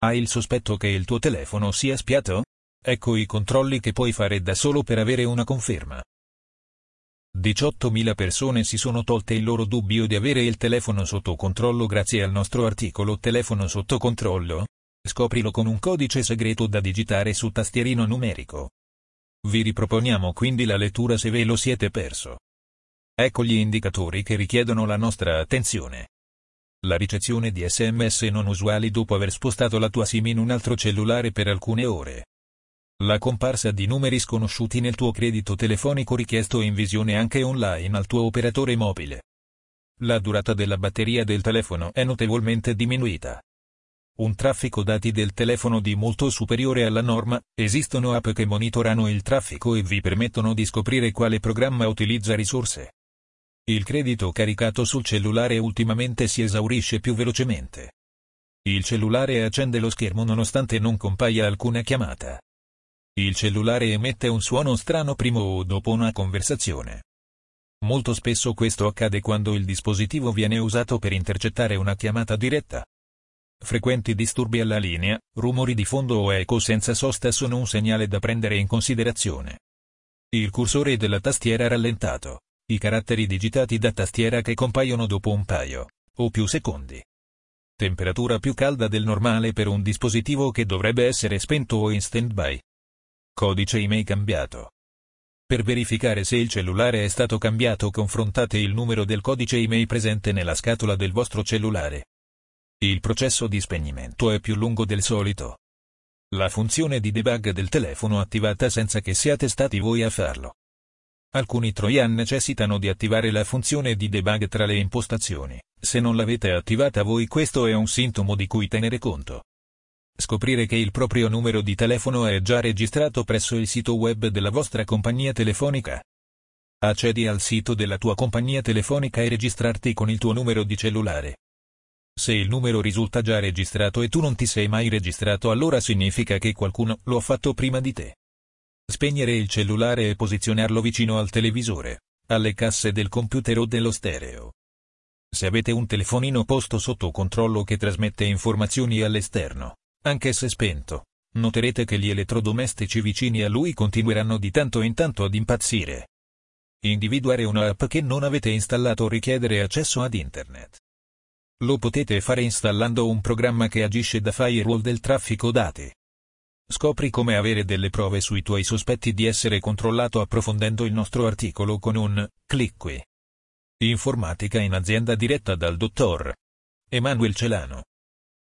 Hai il sospetto che il tuo telefono sia spiato? Ecco i controlli che puoi fare da solo per avere una conferma. 18.000 persone si sono tolte il loro dubbio di avere il telefono sotto controllo grazie al nostro articolo Telefono sotto controllo. Scoprilo con un codice segreto da digitare su tastierino numerico. Vi riproponiamo quindi la lettura se ve lo siete perso. Ecco gli indicatori che richiedono la nostra attenzione la ricezione di sms non usuali dopo aver spostato la tua SIM in un altro cellulare per alcune ore. La comparsa di numeri sconosciuti nel tuo credito telefonico richiesto in visione anche online al tuo operatore mobile. La durata della batteria del telefono è notevolmente diminuita. Un traffico dati del telefono di molto superiore alla norma, esistono app che monitorano il traffico e vi permettono di scoprire quale programma utilizza risorse. Il credito caricato sul cellulare ultimamente si esaurisce più velocemente. Il cellulare accende lo schermo nonostante non compaia alcuna chiamata. Il cellulare emette un suono strano prima o dopo una conversazione. Molto spesso questo accade quando il dispositivo viene usato per intercettare una chiamata diretta. Frequenti disturbi alla linea, rumori di fondo o eco senza sosta sono un segnale da prendere in considerazione. Il cursore della tastiera rallentato i caratteri digitati da tastiera che compaiono dopo un paio o più secondi. Temperatura più calda del normale per un dispositivo che dovrebbe essere spento o in stand-by. Codice email cambiato. Per verificare se il cellulare è stato cambiato confrontate il numero del codice email presente nella scatola del vostro cellulare. Il processo di spegnimento è più lungo del solito. La funzione di debug del telefono attivata senza che siate stati voi a farlo. Alcuni Trojan necessitano di attivare la funzione di debug tra le impostazioni. Se non l'avete attivata voi questo è un sintomo di cui tenere conto. Scoprire che il proprio numero di telefono è già registrato presso il sito web della vostra compagnia telefonica. Accedi al sito della tua compagnia telefonica e registrarti con il tuo numero di cellulare. Se il numero risulta già registrato e tu non ti sei mai registrato allora significa che qualcuno lo ha fatto prima di te. Spegnere il cellulare e posizionarlo vicino al televisore, alle casse del computer o dello stereo. Se avete un telefonino posto sotto controllo che trasmette informazioni all'esterno, anche se spento, noterete che gli elettrodomestici vicini a lui continueranno di tanto in tanto ad impazzire. Individuare una app che non avete installato richiedere accesso ad internet. Lo potete fare installando un programma che agisce da firewall del traffico dati. Scopri come avere delle prove sui tuoi sospetti di essere controllato approfondendo il nostro articolo con un clic qui. Informatica in azienda diretta dal dottor Emanuel Celano.